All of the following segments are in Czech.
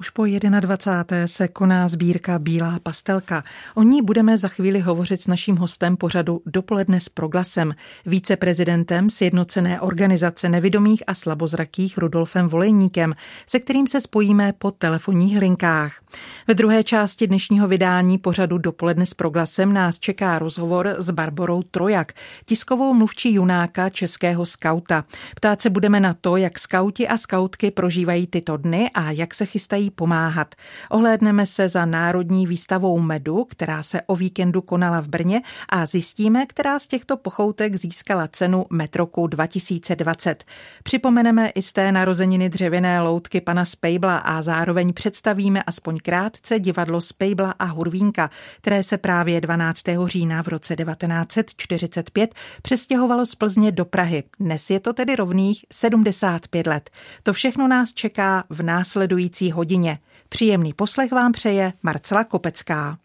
Už po 21. se koná sbírka Bílá pastelka. O ní budeme za chvíli hovořit s naším hostem pořadu Dopoledne s proglasem, víceprezidentem Sjednocené organizace nevidomých a slabozrakých Rudolfem Volejníkem, se kterým se spojíme po telefonních linkách. Ve druhé části dnešního vydání pořadu Dopoledne s proglasem nás čeká rozhovor s Barborou Trojak, tiskovou mluvčí junáka českého skauta. Ptát se budeme na to, jak skauti a skautky prožívají tyto dny a jak se chystají pomáhat. Ohlédneme se za Národní výstavou medu, která se o víkendu konala v Brně a zjistíme, která z těchto pochoutek získala cenu Metroku 2020. Připomeneme i z té narozeniny dřevěné loutky pana Spejbla a zároveň představíme aspoň krátce divadlo Spejbla a Hurvínka, které se právě 12. října v roce 1945 přestěhovalo z Plzně do Prahy. Dnes je to tedy rovných 75 let. To všechno nás čeká v následující hodině hodině. Příjemný poslech vám přeje Marcela Kopecká.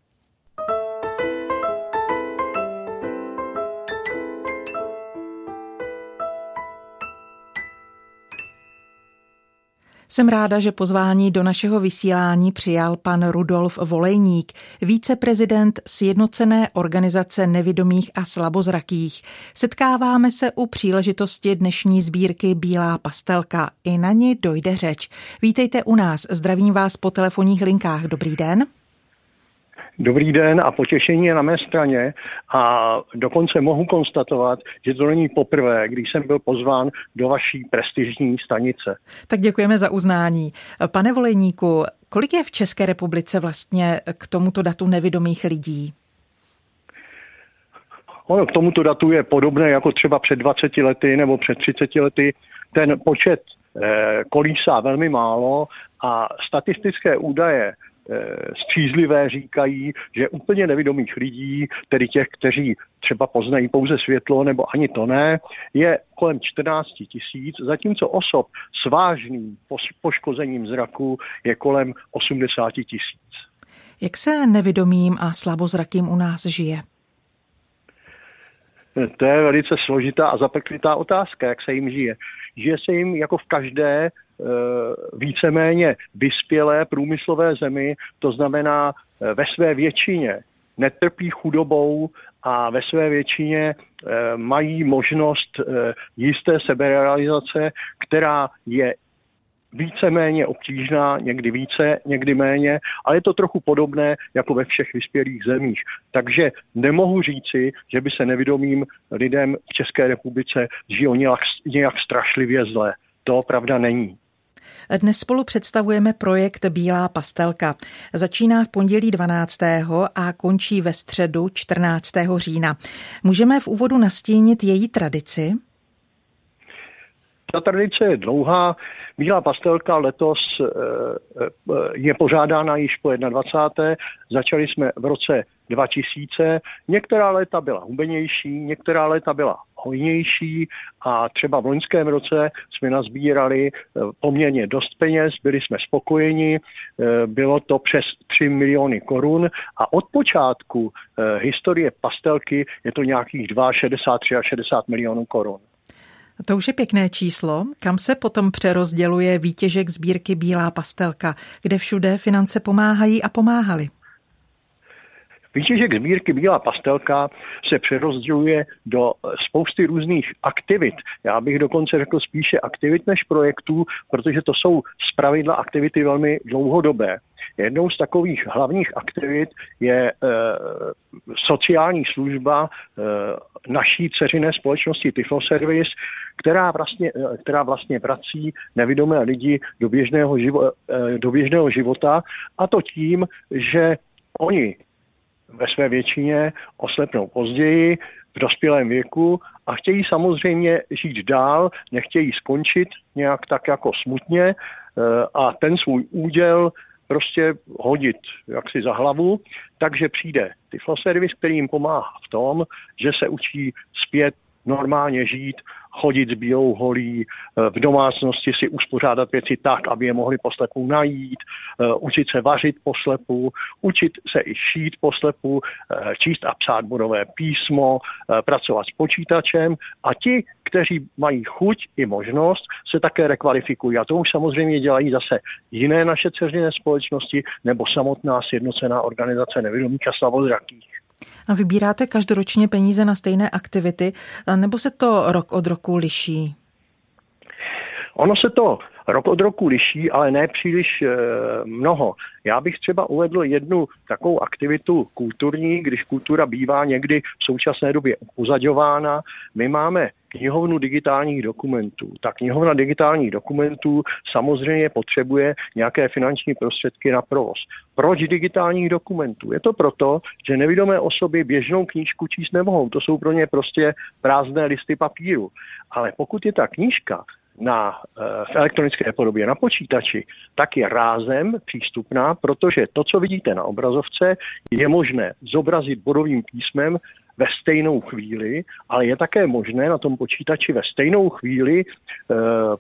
Jsem ráda, že pozvání do našeho vysílání přijal pan Rudolf Volejník, víceprezident Sjednocené organizace nevidomých a slabozrakých. Setkáváme se u příležitosti dnešní sbírky Bílá pastelka. I na ní dojde řeč. Vítejte u nás. Zdravím vás po telefonních linkách. Dobrý den. Dobrý den a potěšení je na mé straně a dokonce mohu konstatovat, že to není poprvé, když jsem byl pozván do vaší prestižní stanice. Tak děkujeme za uznání. Pane Volejníku, kolik je v České republice vlastně k tomuto datu nevidomých lidí? Ono k tomuto datu je podobné jako třeba před 20 lety nebo před 30 lety. Ten počet eh, kolísá velmi málo a statistické údaje střízlivé říkají, že úplně nevidomých lidí, tedy těch, kteří třeba poznají pouze světlo nebo ani to ne, je kolem 14 tisíc, zatímco osob s vážným poškozením zraku je kolem 80 tisíc. Jak se nevidomým a slabozrakým u nás žije? To je velice složitá a zapeklitá otázka, jak se jim žije. Žije se jim jako v každé Eh, víceméně vyspělé průmyslové zemi, to znamená eh, ve své většině netrpí chudobou a ve své většině eh, mají možnost jisté seberealizace, která je víceméně obtížná, někdy více, někdy méně, ale je to trochu podobné jako ve všech vyspělých zemích. Takže nemohu říci, že by se nevidomým lidem v České republice žilo nějak, nějak strašlivě zle. To pravda není. Dnes spolu představujeme projekt Bílá pastelka. Začíná v pondělí 12. a končí ve středu 14. října. Můžeme v úvodu nastínit její tradici? Ta tradice je dlouhá. Bílá pastelka letos eh, eh, je pořádána již po 21. Začali jsme v roce 2000. Některá léta byla hubenější, některá léta byla hojnější a třeba v loňském roce jsme nazbírali eh, poměrně dost peněz, byli jsme spokojeni, bylo to přes 3 miliony korun a od počátku historie pastelky je to nějakých 62 a 60 milionů korun. To už je pěkné číslo. Kam se potom přerozděluje výtěžek sbírky Bílá pastelka, kde všude finance pomáhají a pomáhaly? Výtěžek sbírky Bílá pastelka se přerozděluje do spousty různých aktivit. Já bych dokonce řekl spíše aktivit než projektů, protože to jsou zpravidla aktivity velmi dlouhodobé. Jednou z takových hlavních aktivit je e, sociální služba e, naší dceřiné společnosti Tiflo Service, která vlastně, e, která vlastně vrací nevidomé lidi do běžného, živo, e, do běžného života a to tím, že oni ve své většině oslepnou později, v dospělém věku a chtějí samozřejmě žít dál, nechtějí skončit nějak tak jako smutně a ten svůj úděl prostě hodit jaksi za hlavu, takže přijde Tiflo Service, který jim pomáhá v tom, že se učí zpět normálně žít, chodit s bílou holí, eh, v domácnosti si uspořádat věci tak, aby je mohli poslepu najít, eh, učit se vařit poslepu, učit se i šít poslepu, eh, číst a psát bodové písmo, pracovat s počítačem a ti, kteří mají chuť i možnost, se také rekvalifikují. A to už samozřejmě dělají zase jiné naše dceřiné společnosti nebo samotná sjednocená organizace nevědomých a slavodrakých. A vybíráte každoročně peníze na stejné aktivity, nebo se to rok od roku liší? Ono se to rok od roku liší, ale ne příliš e, mnoho. Já bych třeba uvedl jednu takovou aktivitu kulturní, když kultura bývá někdy v současné době upozaďována. My máme knihovnu digitálních dokumentů. Ta knihovna digitálních dokumentů samozřejmě potřebuje nějaké finanční prostředky na provoz. Proč digitálních dokumentů? Je to proto, že nevidomé osoby běžnou knížku číst nemohou. To jsou pro ně prostě prázdné listy papíru. Ale pokud je ta knížka na, eh, v elektronické podobě na počítači, tak je rázem přístupná, protože to, co vidíte na obrazovce, je možné zobrazit bodovým písmem ve stejnou chvíli, ale je také možné na tom počítači ve stejnou chvíli e,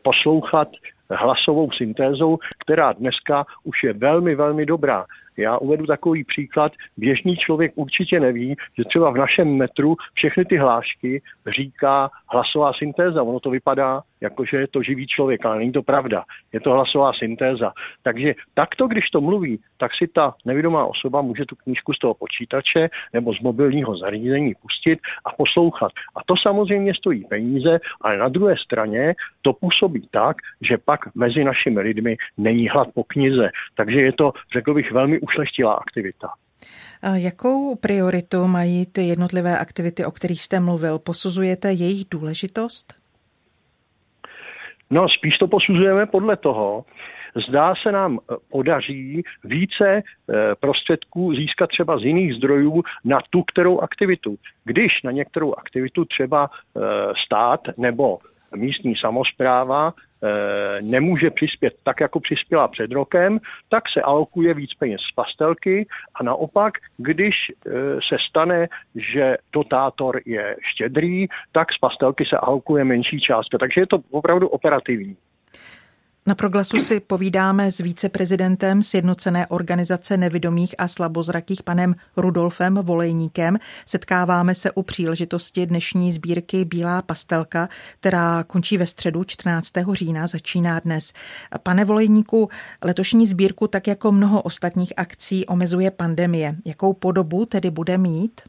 poslouchat hlasovou syntézou, která dneska už je velmi, velmi dobrá. Já uvedu takový příklad. Běžný člověk určitě neví, že třeba v našem metru všechny ty hlášky říká hlasová syntéza. Ono to vypadá, jako že je to živý člověk, ale není to pravda. Je to hlasová syntéza. Takže takto, když to mluví, tak si ta nevědomá osoba může tu knížku z toho počítače nebo z mobilního zařízení pustit a poslouchat. A to samozřejmě stojí peníze, ale na druhé straně to působí tak, že pak mezi našimi lidmi není hlad po knize. Takže je to, řekl bych, velmi ušlechtilá aktivita. Jakou prioritu mají ty jednotlivé aktivity, o kterých jste mluvil? Posuzujete jejich důležitost? No, spíš to posuzujeme podle toho, zdá se nám eh, podaří více eh, prostředků získat třeba z jiných zdrojů na tu kterou aktivitu. Když na některou aktivitu třeba eh, stát nebo místní samozpráva nemůže přispět tak, jako přispěla před rokem, tak se alokuje víc peněz z pastelky a naopak, když eh, se stane, že dotátor je štědrý, tak z pastelky se alokuje menší částka. Takže je to opravdu operativní. Na proglasu si povídáme s víceprezidentem Sjednocené organizace nevidomých a slabozrakých panem Rudolfem Volejníkem. Setkáváme se u příležitosti dnešní sbírky Bílá pastelka, která končí ve středu 14. října, začíná dnes. Pane Volejníku, letošní sbírku, tak jako mnoho ostatních akcí, omezuje pandemie. Jakou podobu tedy bude mít?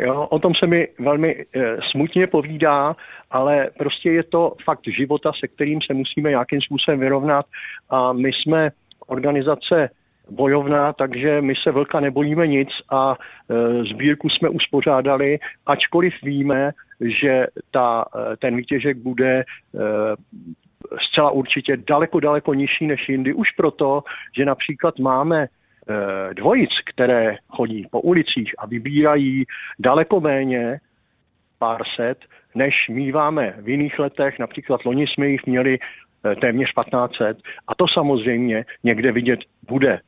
Jo, o tom se mi velmi e, smutně povídá, ale prostě je to fakt života, se kterým se musíme nějakým způsobem vyrovnat a my jsme organizace bojovná, takže my se vlka nebojíme nic a e, sbírku jsme uspořádali, ačkoliv víme, že ta, e, ten výtěžek bude e, zcela určitě daleko, daleko nižší než jindy. Už proto, že například máme Eh, dvojic, které chodí po ulicích a vybírají daleko méně, pár set, než míváme v jiných letech. Například loni jsme jich měli eh, téměř 1500 a to samozřejmě někde vidět bude.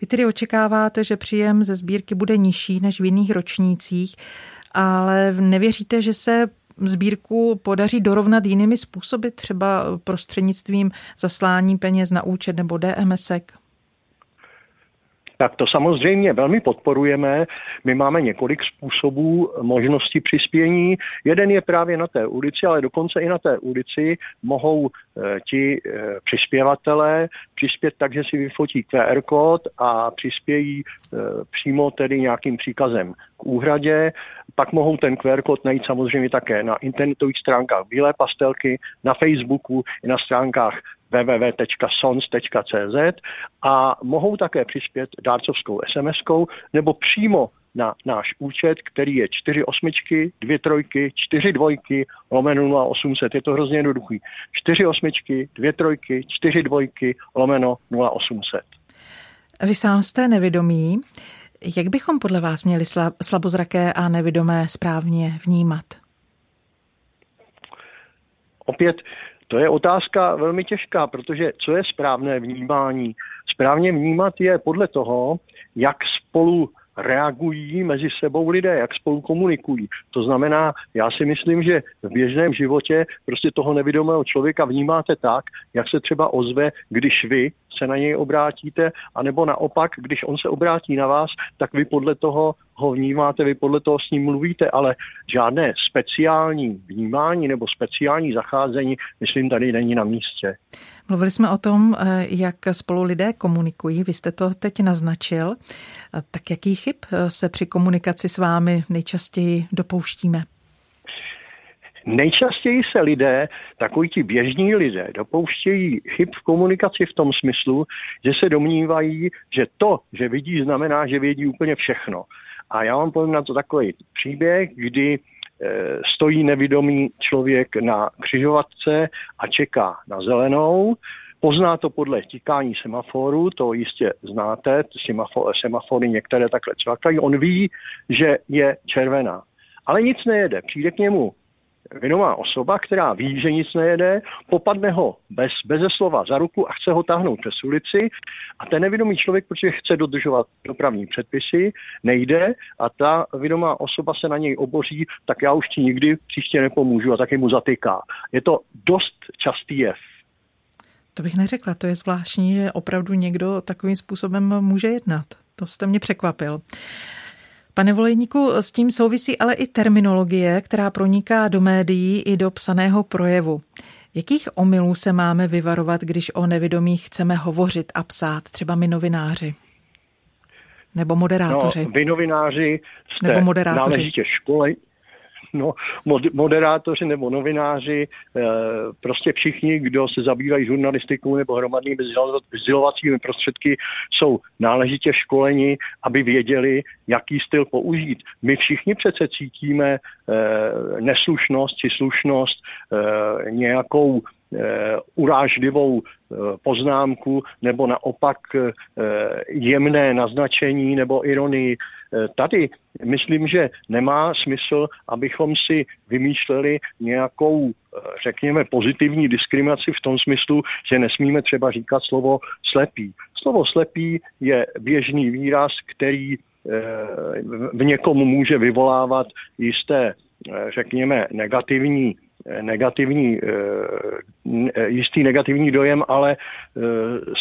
Vy tedy očekáváte, že příjem ze sbírky bude nižší než v jiných ročnících, ale nevěříte, že se sbírku podaří dorovnat jinými způsoby, třeba prostřednictvím zaslání peněz na účet nebo DMSek? Tak to samozřejmě velmi podporujeme. My máme několik způsobů možnosti přispění. Jeden je právě na té ulici, ale dokonce i na té ulici mohou e, ti e, přispěvatelé přispět tak, že si vyfotí QR kód a přispějí e, přímo tedy nějakým příkazem k úhradě. Pak mohou ten QR kód najít samozřejmě také na internetových stránkách Bílé pastelky, na Facebooku i na stránkách www.sons.cz a mohou také přispět dárcovskou SMS-kou nebo přímo na náš účet, který je 4 osmičky, 2 trojky, 4 dvojky, lomeno 0800. Je to hrozně jednoduchý. 4 osmičky, 2 trojky, 4 dvojky, lomeno 0800. Vy sám jste nevědomí. Jak bychom podle vás měli slabozraké a nevidomé správně vnímat? Opět to je otázka velmi těžká, protože co je správné vnímání? Správně vnímat je podle toho, jak spolu reagují mezi sebou lidé, jak spolu komunikují. To znamená, já si myslím, že v běžném životě prostě toho nevidomého člověka vnímáte tak, jak se třeba ozve, když vy se na něj obrátíte, anebo naopak, když on se obrátí na vás, tak vy podle toho ho vnímáte, vy podle toho s ním mluvíte, ale žádné speciální vnímání nebo speciální zacházení, myslím, tady není na místě. Mluvili jsme o tom, eh, jak spolu lidé komunikují. Vy jste to teď naznačil. Tak jaký chyb eh, se při komunikaci s vámi nejčastěji dopouštíme? Nejčastěji se lidé, takový ti běžní lidé, dopouštějí chyb v komunikaci v tom smyslu, že se domnívají, že to, že vidí, znamená, že vědí úplně všechno. A já vám povím na to takový příběh, kdy eh, stojí nevidomý člověk na křižovatce a čeká na zelenou. Pozná to podle tikání semaforu, to jistě znáte, semafory některé takhle cvakají. On ví, že je červená. Ale nic nejede. Přijde k němu vědomá osoba, která ví, že nic nejede, popadne ho bez, bez slova za ruku a chce ho táhnout přes ulici a ten nevědomý člověk, protože chce dodržovat dopravní předpisy, nejde a ta vědomá osoba se na něj oboří, tak já už ti nikdy příště nepomůžu a taky mu zatýká. Je to dost častý jev. To bych neřekla, to je zvláštní, že opravdu někdo takovým způsobem může jednat. To jste mě překvapil. Pane Volejníku, s tím souvisí ale i terminologie, která proniká do médií i do psaného projevu. Jakých omylů se máme vyvarovat, když o nevědomých chceme hovořit a psát, třeba my novináři? Nebo moderátoři? No, vy novináři jste Nebo moderátoři. náležitě škole, no, moderátoři nebo novináři, eh, prostě všichni, kdo se zabývají žurnalistikou nebo hromadnými vzdělovacími prostředky, jsou náležitě školeni, aby věděli, jaký styl použít. My všichni přece cítíme eh, neslušnost či slušnost, eh, nějakou urážlivou poznámku nebo naopak jemné naznačení nebo ironii. Tady myslím, že nemá smysl, abychom si vymýšleli nějakou, řekněme, pozitivní diskriminaci v tom smyslu, že nesmíme třeba říkat slovo slepý. Slovo slepý je běžný výraz, který eh, v někom může vyvolávat jisté, eh, řekněme, negativní negativní, eh, jistý negativní dojem, ale eh,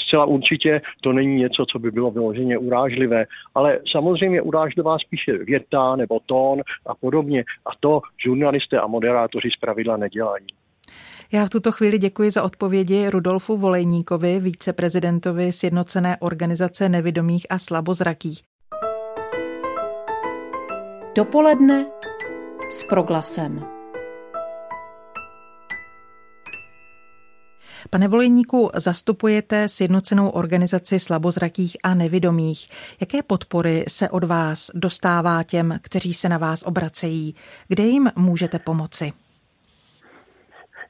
zcela určitě to není něco, co by bylo vyloženě urážlivé. Ale samozřejmě urážlivá spíše věta nebo tón a podobně. A to žurnalisté a moderátoři zpravidla nedělají. Já v tuto chvíli děkuji za odpovědi Rudolfu Volejníkovi, víceprezidentovi Sjednocené organizace nevidomých a slabozrakých. Dopoledne s proglasem. Pane Volejníku, zastupujete sjednocenou organizaci slabozrakých a nevidomých. Jaké podpory se od vás dostává těm, kteří se na vás obracejí? Kde jim můžete pomoci?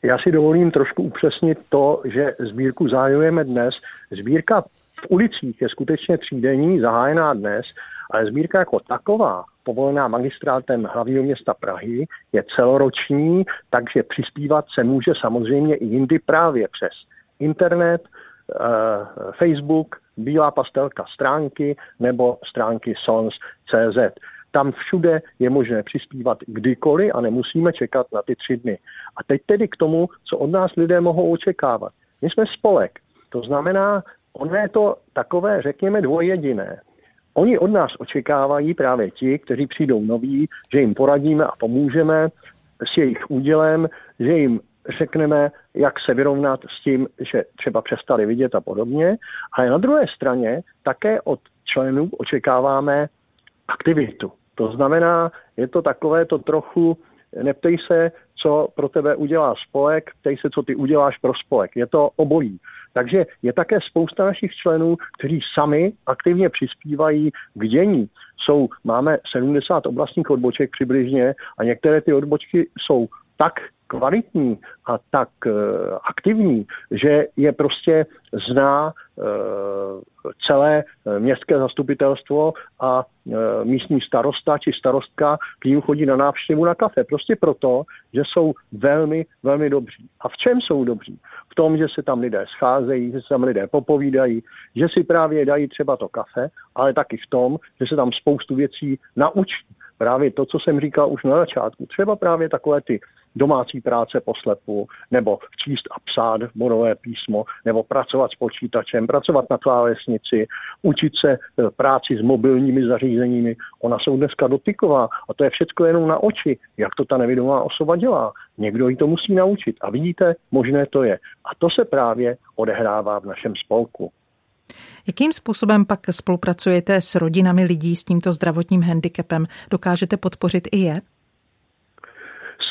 Já si dovolím trošku upřesnit to, že sbírku zájujeme dnes. Sbírka v ulicích je skutečně třídenní, zahájená dnes, ale sbírka jako taková povolená magistrátem hlavního města Prahy, je celoroční, takže přispívat se může samozřejmě i jindy právě přes internet, eh, Facebook, Bílá pastelka stránky nebo stránky sons.cz. Tam všude je možné přispívat kdykoliv a nemusíme čekat na ty tři dny. A teď tedy k tomu, co od nás lidé mohou očekávat. My jsme spolek, to znamená, ono je to takové, řekněme, dvojjediné. Oni od nás očekávají právě ti, kteří přijdou noví, že jim poradíme a pomůžeme s jejich údělem, že jim řekneme, jak se vyrovnat s tím, že třeba přestali vidět a podobně. Ale na druhé straně také od členů očekáváme aktivitu. To znamená, je to takové to trochu, neptej se, co pro tebe udělá spolek, ptej se, co ty uděláš pro spolek. Je to obojí. Takže je také spousta našich členů, kteří sami aktivně přispívají k dění. Jsou, máme 70 oblastních odboček přibližně a některé ty odbočky jsou tak kvalitní a tak uh, aktivní, že je prostě zná uh, celé městské zastupitelstvo a místní starosta či starostka k ním chodí na návštěvu na kafe. Prostě proto, že jsou velmi, velmi dobří. A v čem jsou dobří? V tom, že se tam lidé scházejí, že se tam lidé popovídají, že si právě dají třeba to kafe, ale taky v tom, že se tam spoustu věcí naučí právě to, co jsem říkal už na začátku. Třeba právě takové ty domácí práce poslepu, nebo číst a psát bodové písmo, nebo pracovat s počítačem, pracovat na klávesnici, učit se e, práci s mobilními zařízeními. Ona jsou dneska dotyková a to je všechno jenom na oči, jak to ta nevědomá osoba dělá. Někdo ji to musí naučit a vidíte, možné to je. A to se právě odehrává v našem spolku. Jakým způsobem pak spolupracujete s rodinami lidí s tímto zdravotním handicapem? Dokážete podpořit i je?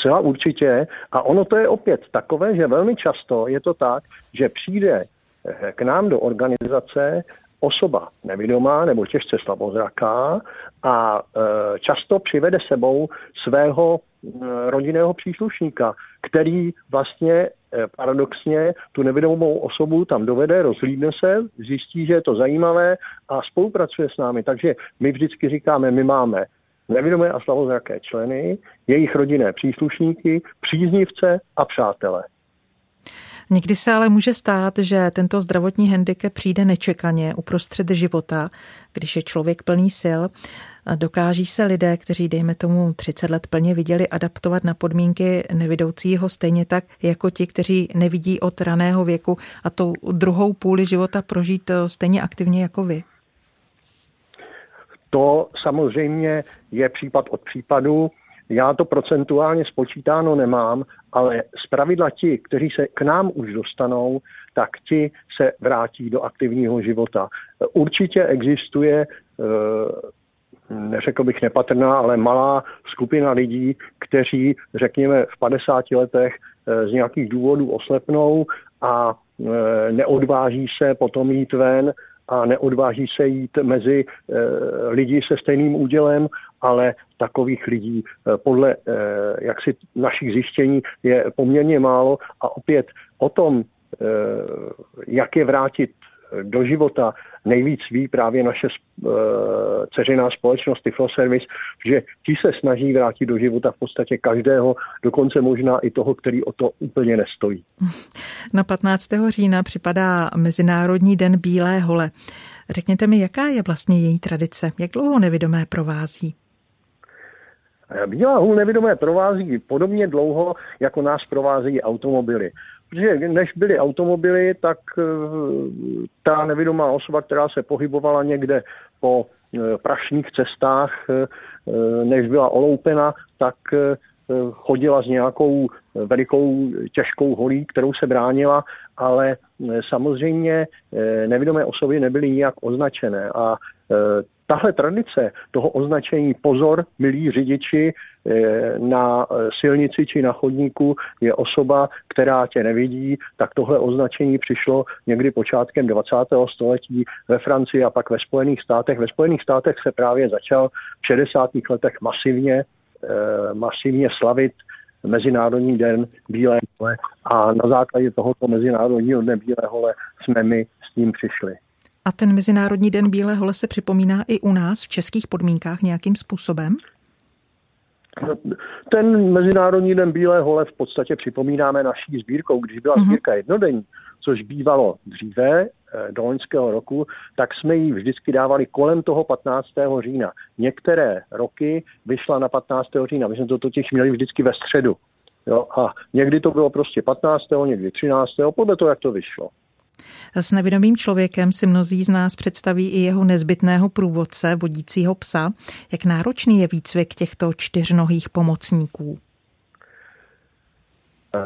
Zcela určitě. A ono to je opět takové, že velmi často je to tak, že přijde eh, k nám do organizace osoba nevidomá nebo těžce slabozraká a e, často přivede sebou svého rodinného příslušníka, který vlastně e, paradoxně tu nevidomou osobu tam dovede, rozhlídne se, zjistí, že je to zajímavé a spolupracuje s námi. Takže my vždycky říkáme, my máme nevidomé a slavozraké členy, jejich rodinné příslušníky, příznivce a přátele. Někdy se ale může stát, že tento zdravotní handicap přijde nečekaně uprostřed života, když je člověk plný sil. Dokáží se lidé, kteří, dejme tomu, 30 let plně viděli, adaptovat na podmínky nevidoucího stejně tak, jako ti, kteří nevidí od raného věku a tou druhou půli života prožít stejně aktivně jako vy? To samozřejmě je případ od případu. Já to procentuálně spočítáno nemám, ale z pravidla ti, kteří se k nám už dostanou, tak ti se vrátí do aktivního života. Určitě existuje eh, neřekl bych nepatrná, ale malá skupina lidí, kteří, řekněme, v 50 letech eh, z nějakých důvodů oslepnou a eh, neodváží se potom jít ven a neodváží se jít mezi e, lidi se stejným údělem, ale takových lidí podle jaksi našich zjištění je poměrně málo. A opět o tom, jak je vrátit do života nejvíc ví právě naše uh, ceřiná společnost Tiflo Service, že ti se snaží vrátit do života v podstatě každého, dokonce možná i toho, který o to úplně nestojí. Na 15. října připadá Mezinárodní den Bílé hole. Řekněte mi, jaká je vlastně její tradice? Jak dlouho nevidomé provází? Bílá hůl nevidomé provází podobně dlouho, jako nás provázejí automobily. Protože než byly automobily, tak eh, ta nevidomá osoba, která se pohybovala někde po eh, prašních cestách, eh, než byla oloupena, tak chodila s nějakou velikou těžkou holí, kterou se bránila, ale samozřejmě nevidomé osoby nebyly nijak označené. A tahle tradice toho označení pozor, milí řidiči, eh, na silnici či na chodníku je osoba, která tě nevidí, tak tohle označení přišlo někdy počátkem 20. století ve Francii a pak ve Spojených státech. Ve Spojených státech se právě začal v 60. letech masivně, eh, masivně slavit Mezinárodní den Bílé hole a na základě tohoto Mezinárodního dne Bílé hole jsme my s tím přišli. A ten Mezinárodní den Bílé hole se připomíná i u nás v českých podmínkách nějakým způsobem? Ten Mezinárodní den Bílé hole v podstatě připomínáme naší sbírkou. Když byla uh-huh. sbírka jednodenní, což bývalo dříve eh, do loňského roku, tak jsme ji vždycky dávali kolem toho 15. října. Některé roky vyšla na 15. října. My jsme to totiž měli vždycky ve středu. Jo? A někdy to bylo prostě 15. někdy 13. podle toho, jak to vyšlo. S nevědomým člověkem si mnozí z nás představí i jeho nezbytného průvodce, vodícího psa. Jak náročný je výcvik těchto čtyřnohých pomocníků?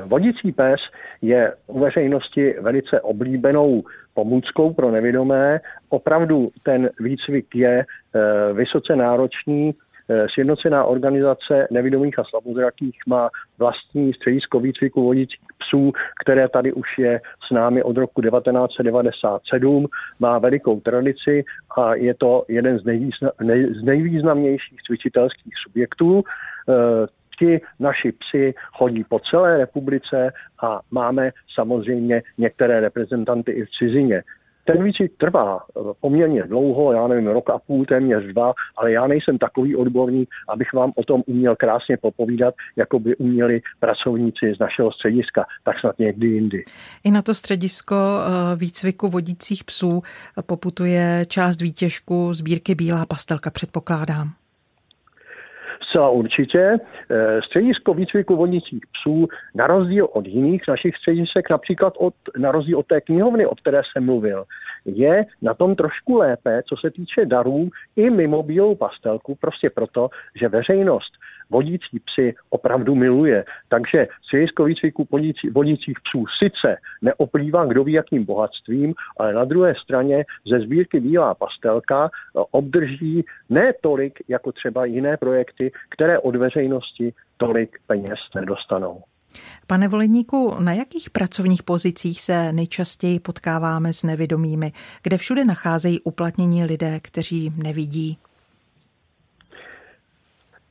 Vodící pes je u veřejnosti velice oblíbenou pomůckou pro nevědomé. Opravdu ten výcvik je eh, vysoce náročný, sjednocená organizace nevidomých a slabozrakých má vlastní středisko výcviku vodících psů, které tady už je s námi od roku 1997, má velikou tradici a je to jeden z, nej, z nejvýznamnějších cvičitelských subjektů. Eh, ti naši psi chodí po celé republice a máme samozřejmě některé reprezentanty i v cizině. Ten výcvik trvá poměrně dlouho, já nevím, rok a půl, téměř dva, ale já nejsem takový odborník, abych vám o tom uměl krásně popovídat, jako by uměli pracovníci z našeho střediska, tak snad někdy jindy. I na to středisko eh, výcviku vodících psů poputuje část výtěžku sbírky Bílá pastelka, předpokládám. Zcela určitě. Eh, středisko výcviku vodnicích psů, na rozdíl od jiných našich středisek, například od, na rozdíl od té knihovny, o které jsem mluvil, je na tom trošku lépe, co se týče darů i mimo bílou pastelku, prostě proto, že veřejnost vodící psy opravdu miluje. Takže středisko výcviku vodících psů sice neoplývá kdo ví jakým bohatstvím, ale na druhé straně ze sbírky Bílá pastelka eh, obdrží ne tolik jako třeba jiné projekty, které od veřejnosti tolik peněz nedostanou. Pane Voleníku, na jakých pracovních pozicích se nejčastěji potkáváme s nevědomými? Kde všude nacházejí uplatnění lidé, kteří nevidí?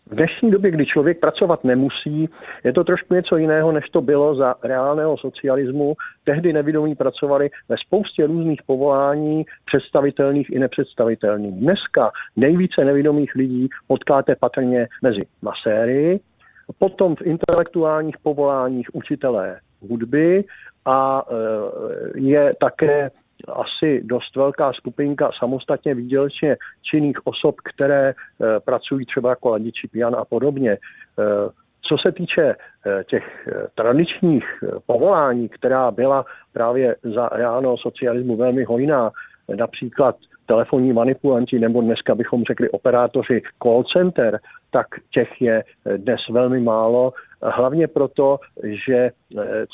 V dnešní době, kdy člověk pracovat nemusí, je to trošku něco jiného, než to bylo za reálného socialismu. Tehdy nevědomí pracovali ve spoustě různých povolání, představitelných i nepředstavitelných. Dneska nejvíce nevědomých lidí potkáte patrně mezi maséry, potom v intelektuálních povoláních učitelé hudby a e, je také asi dost velká skupinka samostatně výdělečně činných osob, které eh, pracují třeba jako ladiči pian a podobně. Eh, co se týče eh, těch tradičních povolání, která byla právě za reálného socialismu velmi hojná, například telefonní manipulanti nebo dneska bychom řekli operátoři call center, tak těch je dnes velmi málo Hlavně proto, že e,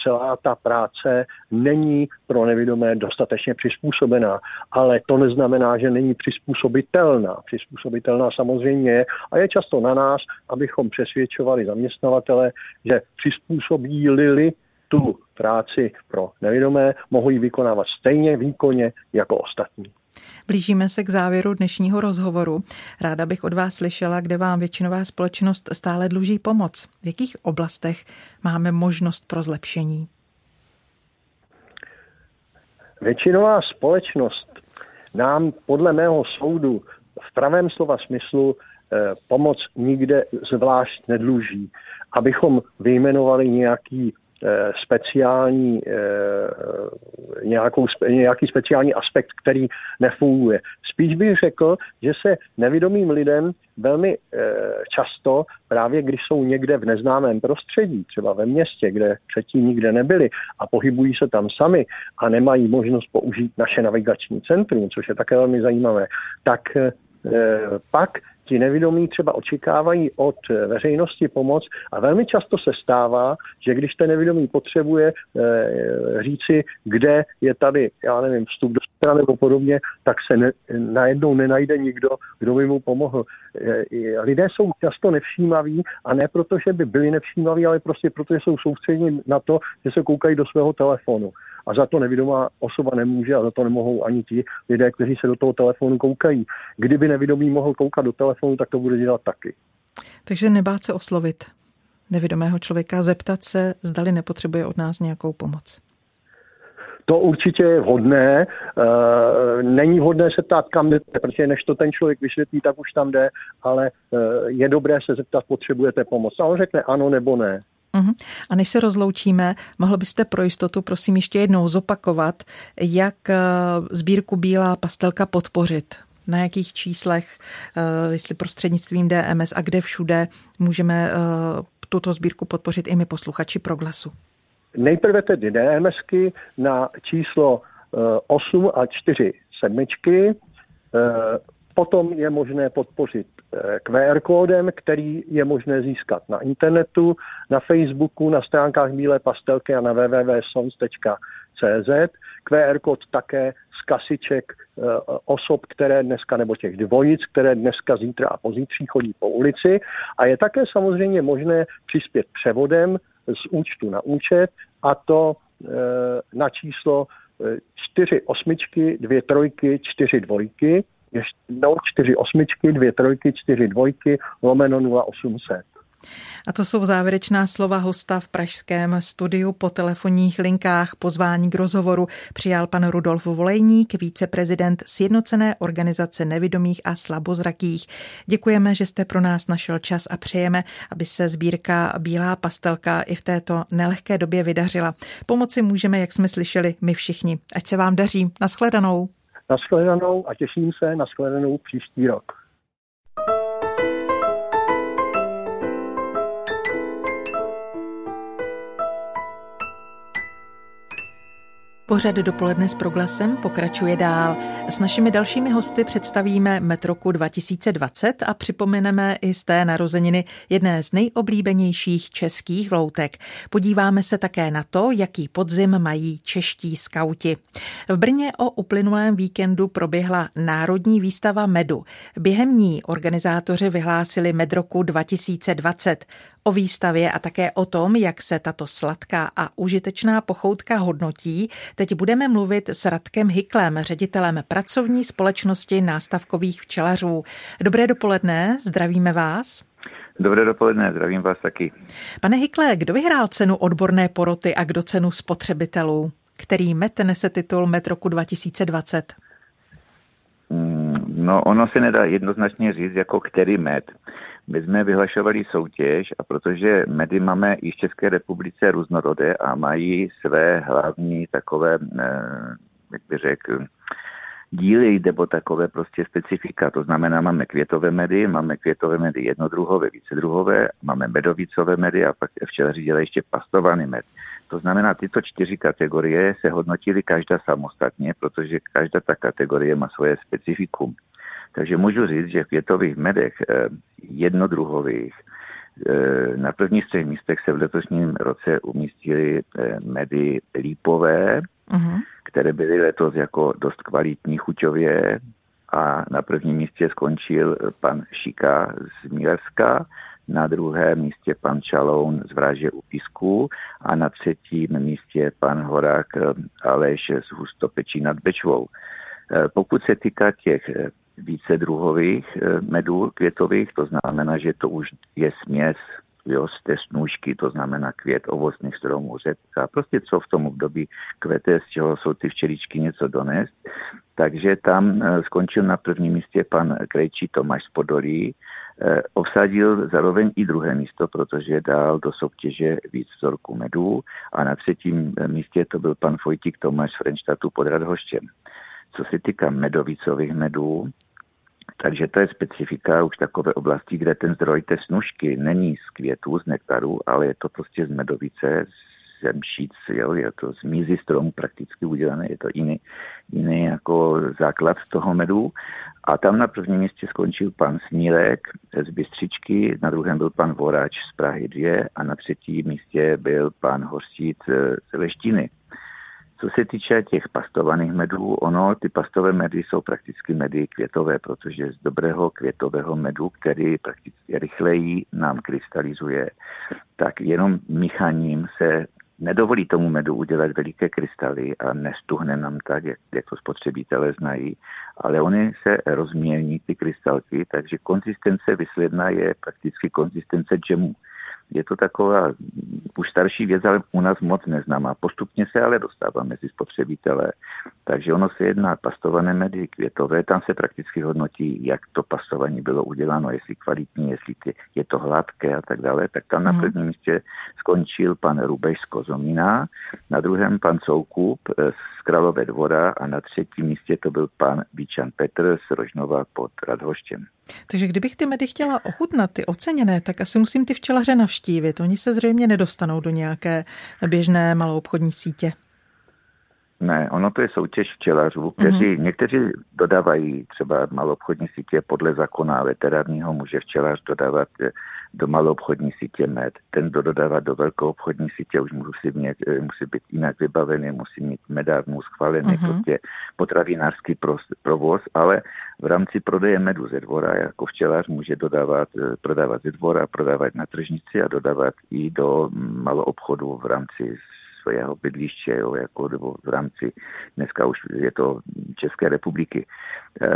celá ta práce není pro nevědomé dostatečně přizpůsobená, ale to neznamená, že není přizpůsobitelná. Přizpůsobitelná samozřejmě je a je často na nás, abychom přesvědčovali zaměstnavatele, že přizpůsobí-li tu práci pro nevědomé, mohou ji vykonávat stejně výkonně jako ostatní. Blížíme se k závěru dnešního rozhovoru. Ráda bych od vás slyšela, kde vám většinová společnost stále dluží pomoc. V jakých oblastech máme možnost pro zlepšení? Většinová společnost nám podle mého soudu v pravém slova smyslu eh, pomoc nikde zvlášť nedluží. Abychom vyjmenovali nějaký speciální, eh, nějakou, nějaký speciální aspekt, který nefunguje. Spíš bych řekl, že se nevědomým lidem velmi eh, často, právě když jsou někde v neznámém prostředí, třeba ve městě, kde předtím nikde nebyli a pohybují se tam sami a nemají možnost použít naše navigační centrum, což je také velmi zajímavé, tak pak ti nevědomí třeba očekávají od veřejnosti pomoc a velmi často se stává, že když ten nevědomí potřebuje e, říci, kde je tady, já nevím, vstup do strany nebo podobně, tak se ne, najednou nenajde nikdo, kdo by mu pomohl. E, lidé jsou často nevšímaví a ne proto, že by byli nevšímaví, ale prostě proto, že jsou soustředěni na to, že se koukají do svého telefonu a za to nevědomá osoba nemůže a za to nemohou ani ti lidé, kteří se do toho telefonu koukají. Kdyby nevědomý mohl koukat do telefonu, tak to bude dělat taky. Takže nebát se oslovit nevědomého člověka, zeptat se, zdali nepotřebuje od nás nějakou pomoc. To určitě je vhodné. E, není vhodné se ptát, kam jde, protože než to ten člověk vysvětlí, tak už tam jde, ale e, je dobré se zeptat, potřebujete pomoc. A on řekne ano nebo ne. Uh-huh. A než se rozloučíme, mohl byste pro jistotu prosím ještě jednou zopakovat, jak eh, sbírku Bílá pastelka podpořit? Na jakých číslech, eh, jestli prostřednictvím DMS a kde všude můžeme eh, tuto sbírku podpořit i my posluchači Proglasu? Nejprve tedy DMSky na číslo 8 a 4 sedmičky. Potom je možné podpořit QR kódem, který je možné získat na internetu, na Facebooku, na stránkách Bílé pastelky a na www.sons.cz. QR kód také z kasiček eh, osob, které dneska, nebo těch dvojic, které dneska, zítra a pozítří chodí po ulici. A je také samozřejmě možné přispět převodem z účtu na účet a to eh, na číslo čtyři osmičky, dvě trojky, čtyři dvojky ještě 4 osmičky, dvě trojky, čtyři dvojky, lomeno 0800. A to jsou závěrečná slova hosta v pražském studiu po telefonních linkách. Pozvání k rozhovoru přijal pan Rudolf Volejník, viceprezident Sjednocené organizace nevidomých a slabozrakých. Děkujeme, že jste pro nás našel čas a přejeme, aby se sbírka Bílá pastelka i v této nelehké době vydařila. Pomoci můžeme, jak jsme slyšeli, my všichni. Ať se vám daří. Naschledanou. Naschledanou a těším se na shledanou příští rok. Pořad dopoledne s proglasem pokračuje dál. S našimi dalšími hosty představíme Metroku 2020 a připomeneme i z té narozeniny jedné z nejoblíbenějších českých loutek. Podíváme se také na to, jaký podzim mají čeští skauti. V Brně o uplynulém víkendu proběhla Národní výstava medu. Během ní organizátoři vyhlásili Medroku 2020. O výstavě a také o tom, jak se tato sladká a užitečná pochoutka hodnotí, teď budeme mluvit s Radkem Hiklem, ředitelem pracovní společnosti nástavkových včelařů. Dobré dopoledne, zdravíme vás. Dobré dopoledne, zdravím vás taky. Pane Hikle, kdo vyhrál cenu odborné poroty a kdo cenu spotřebitelů? Který met nese titul Met roku 2020? Mm, no, ono se nedá jednoznačně říct, jako který met. My jsme vyhlašovali soutěž a protože medy máme i v České republice různorodé a mají své hlavní takové, eh, jak bych řekl, díly nebo takové prostě specifika. To znamená, máme květové medy, máme květové medy jednodruhové, vícedruhové, máme medovicové medy a pak včelaři dělají ještě pastovaný med. To znamená, tyto čtyři kategorie se hodnotily každá samostatně, protože každá ta kategorie má svoje specifikum. Takže můžu říct, že v květových medech eh, jednodruhových eh, na prvních třech místech se v letošním roce umístily eh, medy lípové, uh-huh. které byly letos jako dost kvalitní chuťově a na prvním místě skončil pan Šika z Mílevska, na druhém místě pan Čaloun z Vraže u Písku a na třetím místě pan Horák Aleš z Hustopečí nad Bečvou. Pokud se týká těch více druhových eh, medů květových, to znamená, že to už je směs jo, z té snůžky, to znamená květ ovocných stromů, řepka, prostě co v tom období kvete, z čeho jsou ty včeličky něco donést. Takže tam eh, skončil na prvním místě pan Krejčí Tomáš z Podolí, eh, obsadil zároveň i druhé místo, protože dal do soutěže víc vzorků medů a na třetím místě to byl pan Fojtík Tomáš z Frenštatu pod Radhoštěm. Co se týká medovicových medů, takže to je specifika už takové oblasti, kde ten zdroj té snužky není z květů, z nektaru, ale je to prostě z medovice, z mšíc, jo, je to z mízy stromu prakticky udělané, je to jiný, jiný jako základ toho medu. A tam na prvním místě skončil pan Snílek z Bystřičky, na druhém byl pan Vorač z Prahy 2 a na třetím místě byl pan Horstíc z Leštiny. Co se týče těch pastovaných medů, ono, ty pastové medy jsou prakticky medy květové, protože z dobrého květového medu, který prakticky rychleji nám krystalizuje, tak jenom míchaním se nedovolí tomu medu udělat veliké krystaly a nestuhne nám tak, jak, jak to spotřebitelé znají, ale oni se rozmění ty krystalky, takže konzistence vysledná je prakticky konzistence džemu. Je to taková už starší věc, ale u nás moc neznámá. Postupně se ale dostává mezi spotřebitele. Takže ono se jedná pastované medy květové, tam se prakticky hodnotí, jak to pastování bylo uděláno, jestli kvalitní, jestli je to hladké a tak dále. Tak tam na mhm. prvním místě skončil pan Rubeš z Kozomina, na druhém pan Soukup z Králové dvora a na třetím místě to byl pan Bíčan Petr z Rožnova pod Radhoštěm. Takže kdybych ty medy chtěla ochutnat, ty oceněné, tak asi musím ty včelaře navštívit. Oni se zřejmě nedostanou do nějaké běžné maloobchodní sítě. Ne, ono to je soutěž včelařů, kteří mm-hmm. někteří dodávají třeba maloobchodní sítě podle zákona veterárního, může včelař dodávat do maloobchodní sítě med. Ten, kdo dodává do velkou obchodní sítě, už musí, mít, eh, musí být jinak vybavený, musí mít medárnu schválený, uh-huh. prostě potravinářský provoz, ale v rámci prodeje medu ze dvora jako včelař může dodávat, eh, prodávat ze dvora, prodávat na tržnici a dodávat i do maloobchodu v rámci svého bydliště, jo, jako, nebo v rámci, dneska už je to České republiky. E,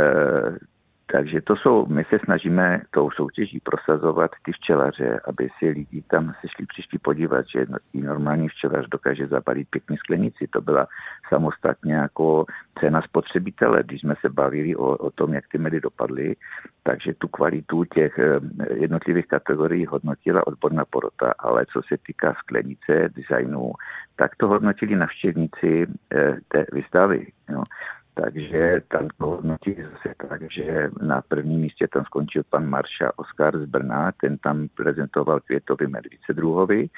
Takže to jsou, my se snažíme tou soutěží prosazovat ty včelaře, aby si lidi tam se šli přišli podívat, že normální včelař dokáže zabalit pěkně sklenici. To byla samostatně jako cena spotřebitele, když jsme se bavili o, o tom, jak ty medy dopadly, takže tu kvalitu těch eh, jednotlivých kategorií hodnotila odborná porota, ale co se týká sklenice, designu, tak to hodnotili navštěvníci eh, té výstavy. Jo. Takže tam to hodnotí zase tak, že na prvním místě tam skončil pan Marša Oskar z Brna, ten tam prezentoval květový medvice druhový.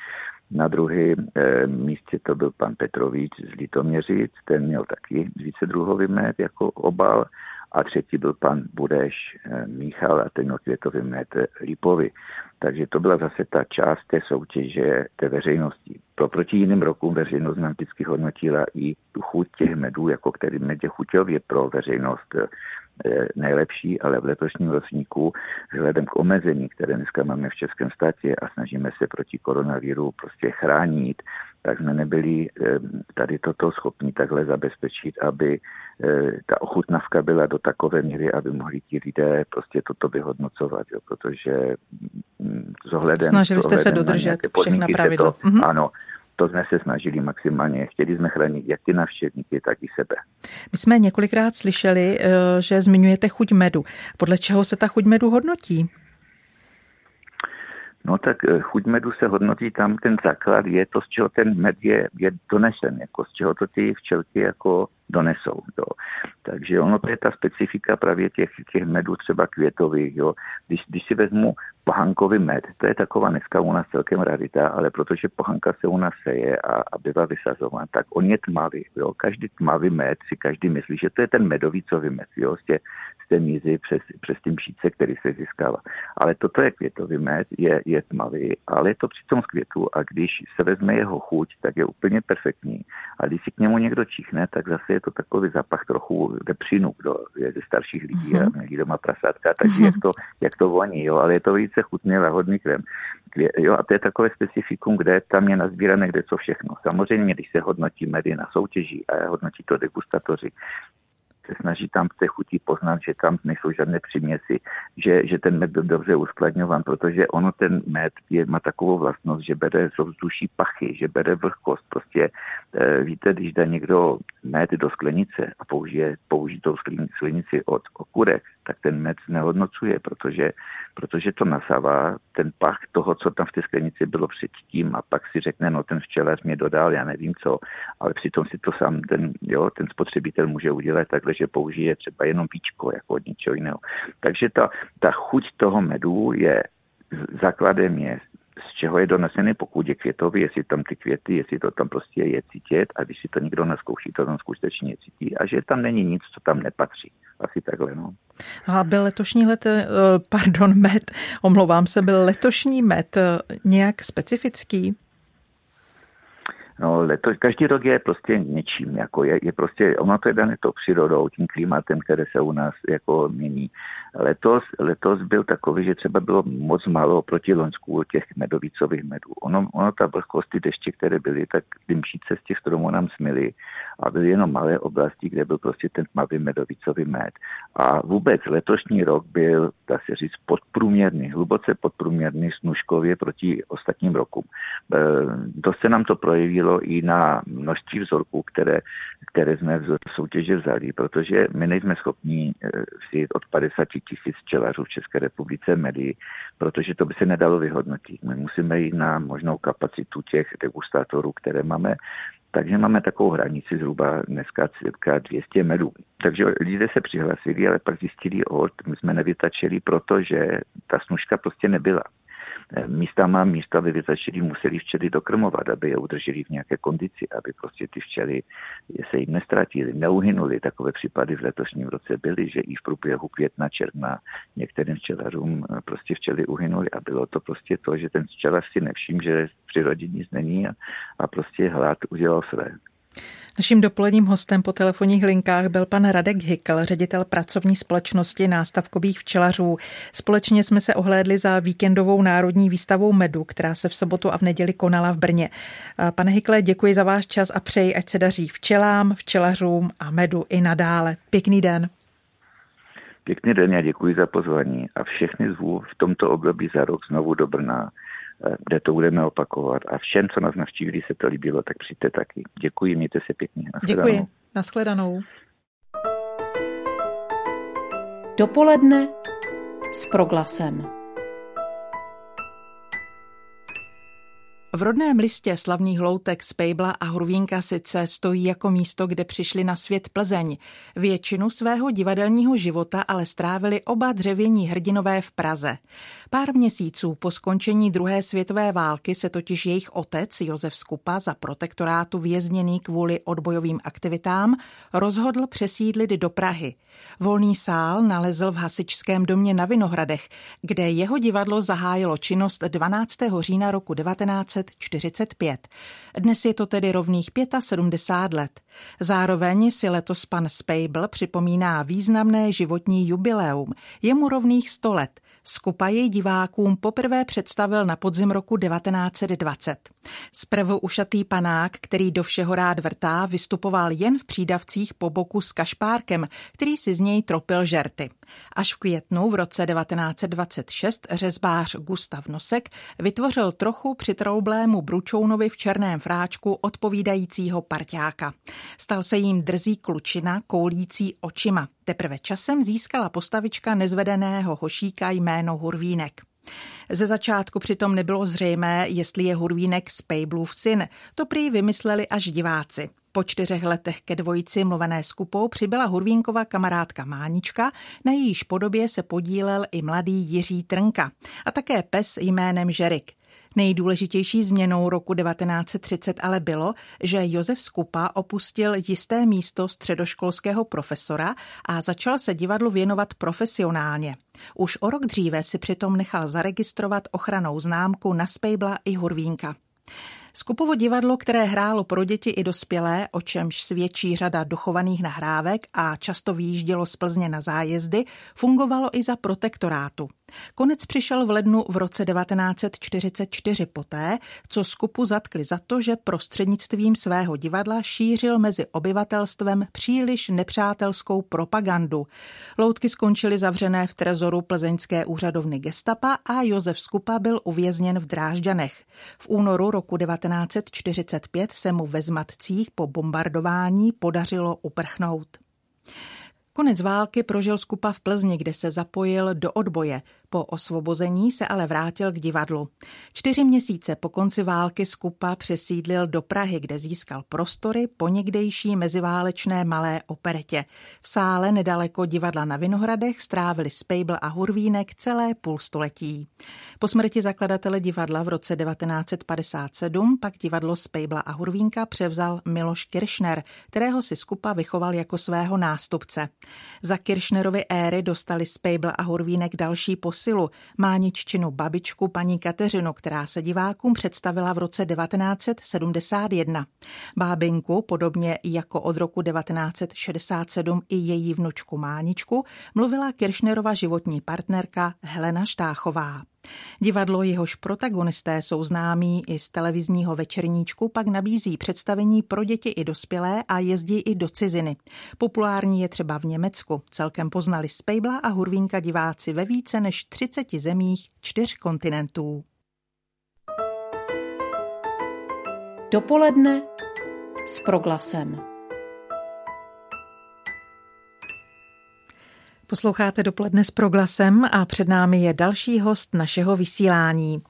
Na druhém eh, místě to byl pan Petrovič z Litoměřic, ten měl taky vícedruhový med jako obal a třetí byl pan Budeš eh, Michal a ten měl květový med Lipovi. Takže to byla zase ta část té soutěže té veřejnosti. Pro proti jiným rokům veřejnost nám vždycky hodnotila i tu chuť těch medů, jako který medě chuťově pro veřejnost eh, nejlepší, ale v letošním ročníku vzhledem k omezení, které dneska máme v Českém státě a snažíme se proti koronaviru prostě chránit, tak jsme nebyli tady toto schopni takhle zabezpečit, aby eh, ta ochutnavka byla do takové míry, aby mohli ti lidé prostě toto vyhodnocovat, jo, protože mm, s ohledem... Snažili jste se dodržet všechna pravidla. To, mm-hmm. Ano, to jsme se snažili maximálně. Chtěli jsme chránit jak ty navštěvníky, tak i sebe. My jsme několikrát slyšeli, eh, že zmiňujete chuť medu. Podle čeho se ta chuť medu hodnotí? No tak eh, chuť medu se hodnotí tam, ten základ je to, z čeho ten med je, je donesen, jako z čeho to ty včelky jako donesou. Jo. Takže ono to je ta specifika právě těch, těch medů třeba květových. Jo. Když, když si vezmu pohankový med, to je taková dneska u nás celkem rarita, ale protože pohanka se u nás seje a, a bývá vysazován, tak on je tmavý. Jo. Každý tmavý med si každý myslí, že to je ten medovicový med jo, z, tě, z té mízy přes, přes tím šíce, který se získává. Ale toto je květový med, je, je tmavý, ale je to přitom z květu a když se vezme jeho chuť, tak je úplně perfektní. A když si k němu někdo čichne, tak zase je to takový zapach trochu vepřinu, kdo je ze starších lidí a měli doma prasátka, takže jak to, jak to voní, jo, ale je to více chutný lahodný krém. Jo, a to je takové specifikum, kde tam je nazbírané kde co všechno. Samozřejmě, když se hodnotí medy na soutěži a hodnotí to degustatoři, se snaží tam v té chutí poznat, že tam nejsou žádné příměsi, že, že ten med byl dobře uskladňovan, protože ono ten med je, má takovou vlastnost, že bere z ovzduší pachy, že bere vlhkost. Prostě e, víte, když dá někdo med do sklenice a použije použitou sklenici od okurek, tak ten med nehodnocuje, protože, protože to nasává ten pach toho, co tam v té sklenici bylo předtím a pak si řekne, no ten včelař mě dodal, já nevím co, ale přitom si to sám ten, jo, ten spotřebitel může udělat takhle, že použije třeba jenom víčko jako od ničeho jiného. Takže ta, ta chuť toho medu je základem je z čeho je donesený, pokud je květový, jestli tam ty květy, jestli to tam prostě je cítit a když si to někdo neskouší, to tam skutečně cítí a že tam není nic, co tam nepatří. Asi takhle, no. A byl letošní let, eh, pardon, med, omlouvám se, byl letošní med eh, nějak specifický? No, leto, každý rok je prostě něčím, jako je, je prostě, ono to je dané to přírodou, tím klimatem, které se u nás jako mění. Letos, letos byl takový, že třeba bylo moc málo proti Loňsku těch medovicových medů. Ono, ono ta vlhkost, ty deště, které byly, tak dymšíce z těch stromů nám smily a byly jenom malé oblasti, kde byl prostě ten tmavý medovicový med. A vůbec letošní rok byl, dá se říct, podprůměrný, hluboce podprůměrný snužkově proti ostatním rokům. E, to se nám to projevilo i na množství vzorků, které, které jsme v soutěži vzali, protože my nejsme schopni e, si od 50 tisíc včelařů v České republice médií, protože to by se nedalo vyhodnotit. My musíme jít na možnou kapacitu těch degustátorů, které máme takže máme takovou hranici zhruba dneska cirka 200 medů. Takže lidé se přihlásili, ale pak zjistili, že my jsme nevytačili, protože ta snužka prostě nebyla místama místa vytačení museli včely dokrmovat, aby je udrželi v nějaké kondici, aby prostě ty včely se jim nestratily, neuhynuli. Takové případy v letošním roce byly, že i v průběhu května, června některým včelařům eh, prostě včely uhynuly a bylo to prostě to, že ten včelař si nevšiml, že v přírodě nic není a, a prostě hlad udělal své. Naším dopoledním hostem po telefonních linkách byl pan Radek Hykl, ředitel pracovní společnosti nástavkových včelařů. Společně jsme se ohlédli za víkendovou národní výstavou medu, která se v sobotu a v neděli konala v Brně. Pane Hykle, děkuji za váš čas a přeji, ať se daří včelám, včelařům a medu i nadále. Pěkný den. Pěkný den, já děkuji za pozvání a všechny zvu v tomto období za rok znovu do Brna, kde to budeme opakovat. A všem, co nás navštívili, se to líbilo, tak přijďte taky. Děkuji, mějte se pěkně. Nashledanou. Děkuji, nashledanou. Dopoledne s proglasem. V rodném listě slavných loutek z Pejbla a Hruvínka sice stojí jako místo, kde přišli na svět Plzeň. Většinu svého divadelního života ale strávili oba dřevění hrdinové v Praze. Pár měsíců po skončení druhé světové války se totiž jejich otec Josef Skupa za protektorátu vězněný kvůli odbojovým aktivitám rozhodl přesídlit do Prahy. Volný sál nalezl v hasičském domě na Vinohradech, kde jeho divadlo zahájilo činnost 12. října roku 1945. Dnes je to tedy rovných 75 let. Zároveň si letos pan Spejbl připomíná významné životní jubileum. Je mu rovných 100 let – Skupa jej divákům poprvé představil na podzim roku 1920. Zprvu ušatý panák, který do všeho rád vrtá, vystupoval jen v přídavcích po boku s kašpárkem, který si z něj tropil žerty. Až v květnu v roce 1926 řezbář Gustav Nosek vytvořil trochu přitroublému Bručounovi v černém fráčku odpovídajícího parťáka. Stal se jím drzí klučina koulící očima. Teprve časem získala postavička nezvedeného hošíka jméno Hurvínek. Ze začátku přitom nebylo zřejmé, jestli je Hurvínek Spejblův syn. To prý vymysleli až diváci. Po čtyřech letech ke dvojici mluvené skupou přibyla Hurvínkova kamarádka Mánička, na jejíž podobě se podílel i mladý Jiří Trnka a také pes jménem Žerik. Nejdůležitější změnou roku 1930 ale bylo, že Josef Skupa opustil jisté místo středoškolského profesora a začal se divadlu věnovat profesionálně. Už o rok dříve si přitom nechal zaregistrovat ochranou známku na Spejbla i Hurvínka. Skupovo divadlo, které hrálo pro děti i dospělé, o čemž svědčí řada dochovaných nahrávek a často vyjíždělo z Plzně na zájezdy, fungovalo i za protektorátu. Konec přišel v lednu v roce 1944 poté, co skupu zatkli za to, že prostřednictvím svého divadla šířil mezi obyvatelstvem příliš nepřátelskou propagandu. Loutky skončily zavřené v trezoru plzeňské úřadovny gestapa a Josef Skupa byl uvězněn v Drážďanech. V únoru roku 1945 se mu ve zmatcích po bombardování podařilo uprchnout. Konec války prožil Skupa v Plzni, kde se zapojil do odboje. Po osvobození se ale vrátil k divadlu. Čtyři měsíce po konci války Skupa přesídlil do Prahy, kde získal prostory po někdejší meziválečné malé operetě. V sále nedaleko divadla na Vinohradech strávili Spejbl a Hurvínek celé půlstoletí. Po smrti zakladatele divadla v roce 1957 pak divadlo Spejbla a Hurvínka převzal Miloš Kiršner, kterého si Skupa vychoval jako svého nástupce. Za Kiršnerovy éry dostali Spejbl a Hurvínek další poslední posilu mániččinu babičku paní Kateřinu, která se divákům představila v roce 1971. Bábinku, podobně jako od roku 1967 i její vnučku Máničku, mluvila Kiršnerova životní partnerka Helena Štáchová. Divadlo, jehož protagonisté jsou známí i z televizního večerníčku, pak nabízí představení pro děti i dospělé a jezdí i do ciziny. Populární je třeba v Německu. Celkem poznali Spejbla a Hurvínka diváci ve více než 30 zemích čtyř kontinentů. Dopoledne s proglasem. Posloucháte dopoledne s proglasem a před námi je další host našeho vysílání.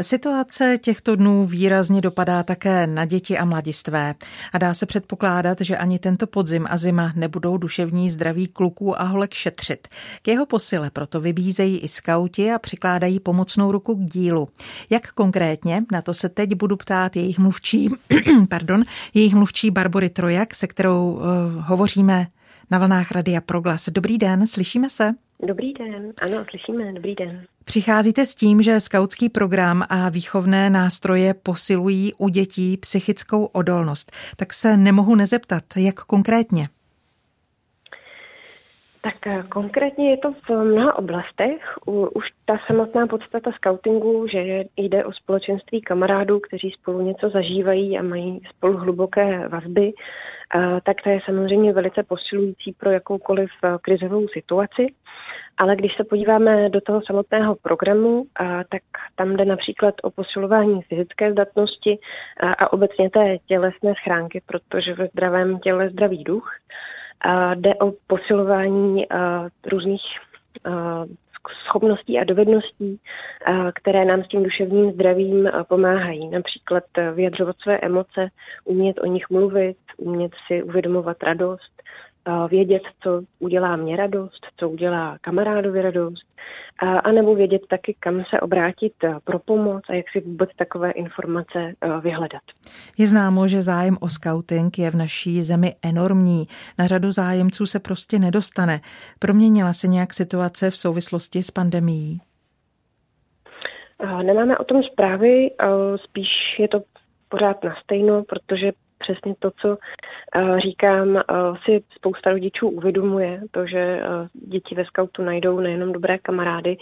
Situace těchto dnů výrazně dopadá také na děti a mladistvé a dá se předpokládat, že ani tento podzim a zima nebudou duševní zdraví kluků a holek šetřit. K jeho posile proto vybízejí i skauti a přikládají pomocnou ruku k dílu. Jak konkrétně, na to se teď budu ptát jejich mluvčí, pardon, jejich mluvčí Barbory Trojak, se kterou uh, hovoříme na vlnách Radia Proglas. Dobrý den, slyšíme se? Dobrý den, ano, slyšíme, dobrý den. Přicházíte s tím, že skautský program a výchovné nástroje posilují u dětí psychickou odolnost. Tak se nemohu nezeptat, jak konkrétně? Tak eh, konkrétně je to v mnoha oblastech. Už ta samotná podstata scoutingu, že jde o společenství kamarádů, kteří spolu něco zažívají a mají spolu hluboké vazby, tak to je samozřejmě velice posilující pro jakoukoliv eh, krizovou situaci. Ale když se podíváme do toho samotného programu, tak tam jde například o posilování fyzické zdatnosti a obecně té tělesné schránky, protože ve zdravém těle zdravý duch. Jde o posilování různých schopností a dovedností, které nám s tím duševním zdravím pomáhají. Například vyjadřovat své emoce, umět o nich mluvit, umět si uvědomovat radost, vědět, co udělá mě radost, co udělá kamarádovi radost, a nebo vědět taky, kam se obrátit pro pomoc a jak si vůbec takové informace vyhledat. Je známo, že zájem o scouting je v naší zemi enormní. Na řadu zájemců se prostě nedostane. Proměnila se nějak situace v souvislosti s pandemií? Nemáme o tom zprávy, spíš je to pořád na stejno, protože přesně to, co uh, říkám, uh, si spousta rodičů uvědomuje, to, že uh, děti ve skautu najdou nejenom dobré kamarády,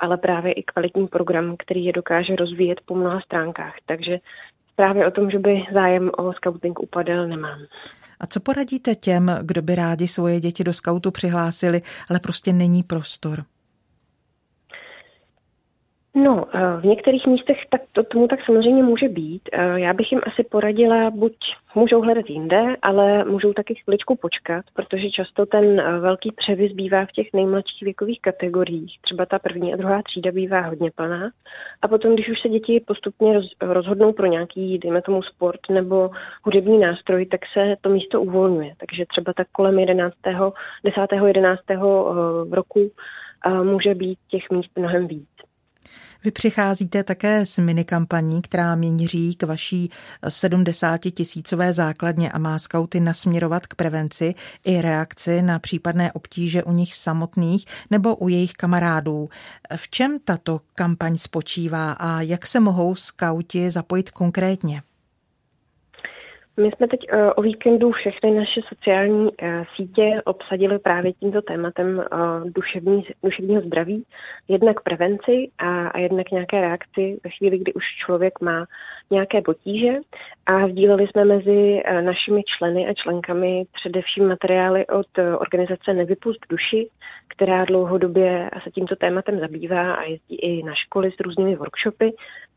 ale právě i kvalitní program, který je dokáže rozvíjet po mnoha stránkách. Takže právě o tom, že by zájem o scouting upadl, nemám. A co poradíte těm, kdo by rádi svoje děti do skautu přihlásili, ale prostě není prostor? No, eh, v některých místech tak to, tomu tak samozřejmě může být. Eh, já bych jim asi poradila, buď můžou hledat jinde, ale můžou taky chviličku počkat, protože často ten eh, velký převis bývá v těch nejmladších věkových kategoriích. Třeba ta první a druhá třída bývá hodně plná. A potom, když už se děti postupně roz, rozhodnou pro nějaký, dejme tomu, sport nebo hudební nástroj, tak se to místo uvolňuje. Takže třeba tak kolem 11. 10. 11. roku může být těch míst mnohem víc. Vy přicházíte také s minikampaní, která měří k vaší 70 tisícové základně a má skauty nasměrovat k prevenci i reakci na případné obtíže u nich samotných nebo u jejich kamarádů. V čem tato kampaň spočívá a jak se mohou skauti zapojit konkrétně? My jsme teď uh, o víkendu všechny naše sociální uh, sítě obsadili právě tímto tématem uh, duševní, duševního zdraví, jednak prevenci a, a jednak nějaké reakci ve chvíli, kdy už člověk má nějaké potíže a sdíleli jsme mezi uh, našimi členy a členkami především materiály od uh, organizace Nevypust duši, která dlouhodobě se tímto tématem zabývá a jezdí i na školy s různými workshopy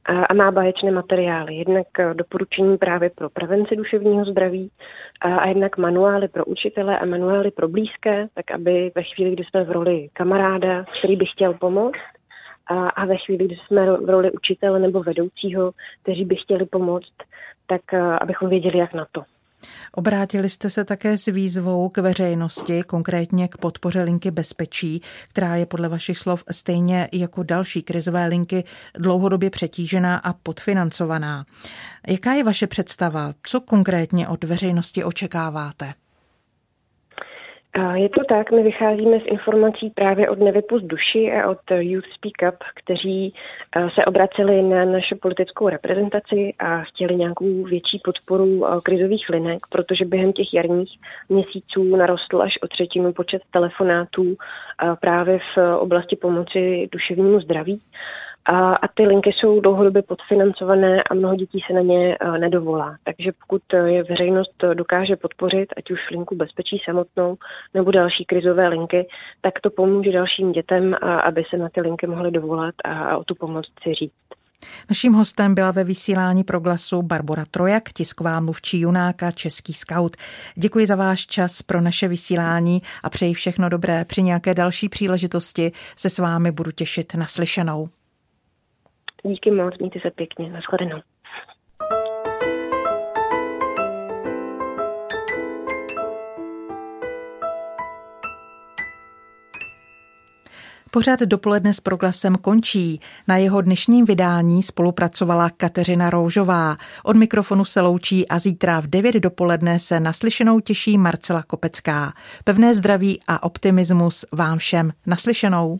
a má báječné materiály. Jednak eh, doporučení právě pro prevenci duševního zdraví a jednak manuály pro učitele a manuály pro blízké, tak aby ve chvíli, kdy jsme v roli kamaráda, který by chtěl pomoct, a, a ve chvíli, kdy jsme v roli učitele nebo vedoucího, kteří by chtěli pomoct, tak abychom věděli, jak na to. Obrátili jste se také s výzvou k veřejnosti, konkrétně k podpoře linky bezpečí, která je podle vašich slov stejně jako další krizové linky dlouhodobě přetížená a podfinancovaná. Jaká je vaše představa? Co konkrétně od veřejnosti očekáváte? Je to tak, my vycházíme z informací právě od Nevypust duši a od Youth Speak Up, kteří se obraceli na naši politickou reprezentaci a chtěli nějakou větší podporu krizových linek, protože během těch jarních měsíců narostl až o třetinu počet telefonátů právě v oblasti pomoci duševnímu zdraví. A, a ty linky jsou dlouhodobě podfinancované a mnoho dětí se na ně uh, nedovolá. Takže pokud e, je veřejnost dokáže podpořit, ať už linku bezpečí samotnou nebo další krizové linky, tak to pomůže dalším dětem, aby se na ty linky mohly dovolat a, o tu pomoc si říct. Naším hostem byla ve vysílání proglasu Barbara Trojak, tisková mluvčí Junáka, český scout. Děkuji za váš čas pro naše vysílání a přeji všechno dobré. Při nějaké další příležitosti se s vámi budu těšit na slyšenou. Díky moc, mějte se pěkně, nashledanou. Pořád dopoledne s proglasem končí. Na jeho dnešním vydání spolupracovala Kateřina Roužová. Od mikrofonu se loučí a zítra v 9 dopoledne se naslyšenou těší Marcela Kopecká. Pevné zdraví a optimismus vám všem naslyšenou.